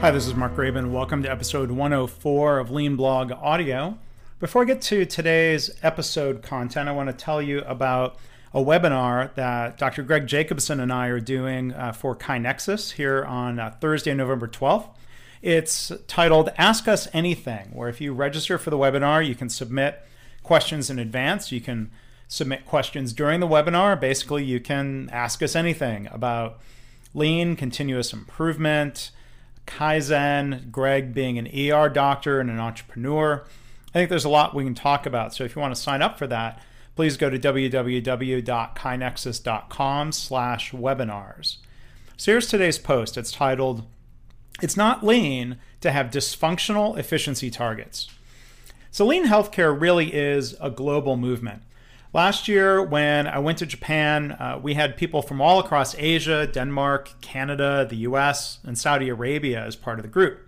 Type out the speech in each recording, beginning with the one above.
Hi, this is Mark Graban. Welcome to episode 104 of Lean Blog Audio. Before I get to today's episode content, I want to tell you about a webinar that Dr. Greg Jacobson and I are doing uh, for KaiNexus here on uh, Thursday, November 12th. It's titled Ask Us Anything, where if you register for the webinar, you can submit questions in advance. You can submit questions during the webinar. Basically, you can ask us anything about lean, continuous improvement, Kaizen, Greg being an ER doctor and an entrepreneur. I think there's a lot we can talk about. So if you want to sign up for that, please go to www.kainexus.com slash webinars. So here's today's post. It's titled, It's Not Lean to Have Dysfunctional Efficiency Targets. So lean healthcare really is a global movement. Last year, when I went to Japan, uh, we had people from all across Asia, Denmark, Canada, the US, and Saudi Arabia as part of the group.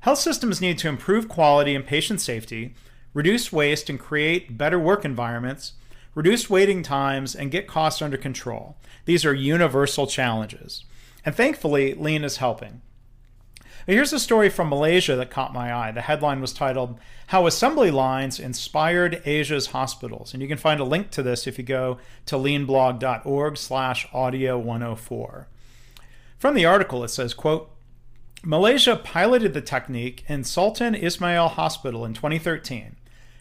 Health systems need to improve quality and patient safety, reduce waste and create better work environments, reduce waiting times, and get costs under control. These are universal challenges. And thankfully, Lean is helping. Here's a story from Malaysia that caught my eye. The headline was titled, How Assembly Lines Inspired Asia's Hospitals. And you can find a link to this if you go to leanblog.org slash audio 104. From the article, it says, quote, Malaysia piloted the technique in Sultan Ismail Hospital in 2013.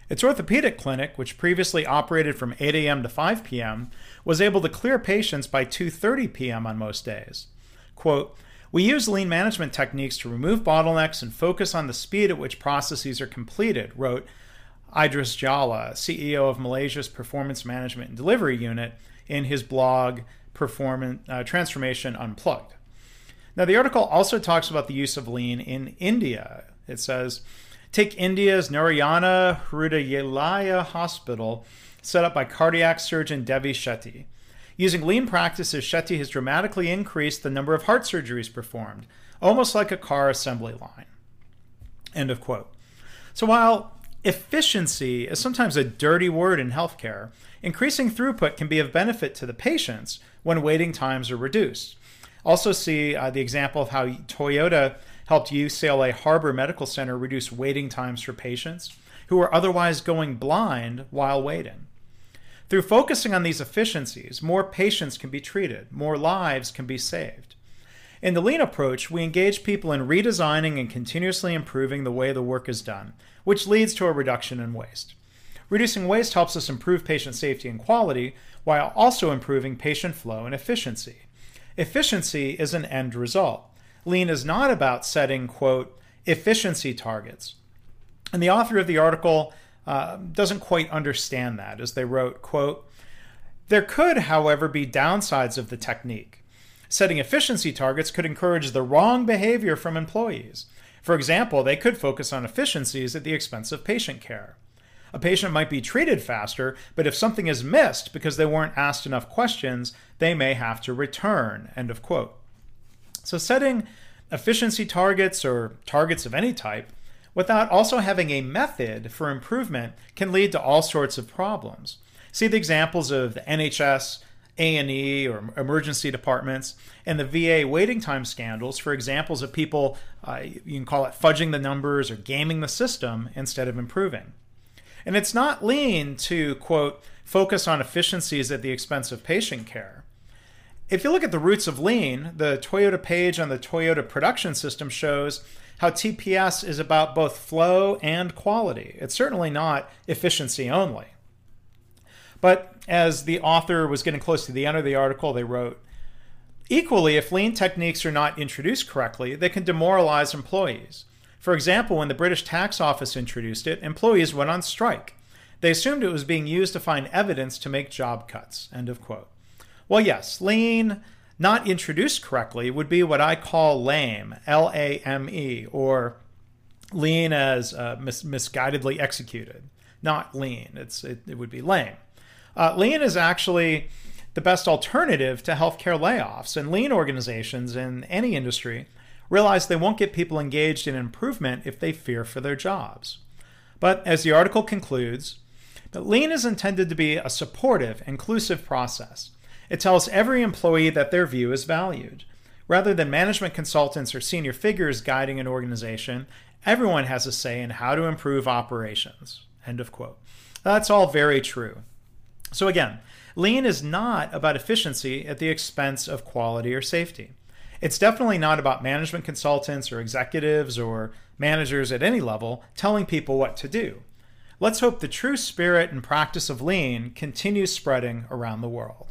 Its orthopedic clinic, which previously operated from 8 a.m. to 5 p.m., was able to clear patients by 2:30 p.m. on most days. Quote, we use lean management techniques to remove bottlenecks and focus on the speed at which processes are completed, wrote Idris Jala, CEO of Malaysia's Performance Management and Delivery Unit, in his blog Performance uh, Transformation Unplugged. Now, the article also talks about the use of lean in India. It says, Take India's Narayana Hrudayalaya Hospital, set up by cardiac surgeon Devi Shetty. Using lean practices, Shetty has dramatically increased the number of heart surgeries performed, almost like a car assembly line. End of quote. So while efficiency is sometimes a dirty word in healthcare, increasing throughput can be of benefit to the patients when waiting times are reduced. Also, see uh, the example of how Toyota helped UCLA Harbor Medical Center reduce waiting times for patients who were otherwise going blind while waiting. Through focusing on these efficiencies, more patients can be treated, more lives can be saved. In the lean approach, we engage people in redesigning and continuously improving the way the work is done, which leads to a reduction in waste. Reducing waste helps us improve patient safety and quality while also improving patient flow and efficiency. Efficiency is an end result. Lean is not about setting, quote, efficiency targets. And the author of the article uh, doesn't quite understand that, as they wrote, quote, there could, however, be downsides of the technique. Setting efficiency targets could encourage the wrong behavior from employees. For example, they could focus on efficiencies at the expense of patient care. A patient might be treated faster, but if something is missed because they weren't asked enough questions, they may have to return. End of quote. So, setting efficiency targets or targets of any type without also having a method for improvement can lead to all sorts of problems. See the examples of the NHS, A&E or emergency departments and the VA waiting time scandals for examples of people uh, you can call it fudging the numbers or gaming the system instead of improving. And it's not lean to quote focus on efficiencies at the expense of patient care. If you look at the roots of lean, the Toyota page on the Toyota production system shows how TPS is about both flow and quality. It's certainly not efficiency only. But as the author was getting close to the end of the article, they wrote Equally, if lean techniques are not introduced correctly, they can demoralize employees. For example, when the British Tax Office introduced it, employees went on strike. They assumed it was being used to find evidence to make job cuts. End of quote. Well, yes, lean not introduced correctly would be what I call lame, L A M E, or lean as uh, mis- misguidedly executed. Not lean, it's, it, it would be lame. Uh, lean is actually the best alternative to healthcare layoffs, and lean organizations in any industry realize they won't get people engaged in improvement if they fear for their jobs. But as the article concludes, that lean is intended to be a supportive, inclusive process. It tells every employee that their view is valued. Rather than management consultants or senior figures guiding an organization, everyone has a say in how to improve operations. End of quote. That's all very true. So, again, lean is not about efficiency at the expense of quality or safety. It's definitely not about management consultants or executives or managers at any level telling people what to do. Let's hope the true spirit and practice of lean continues spreading around the world.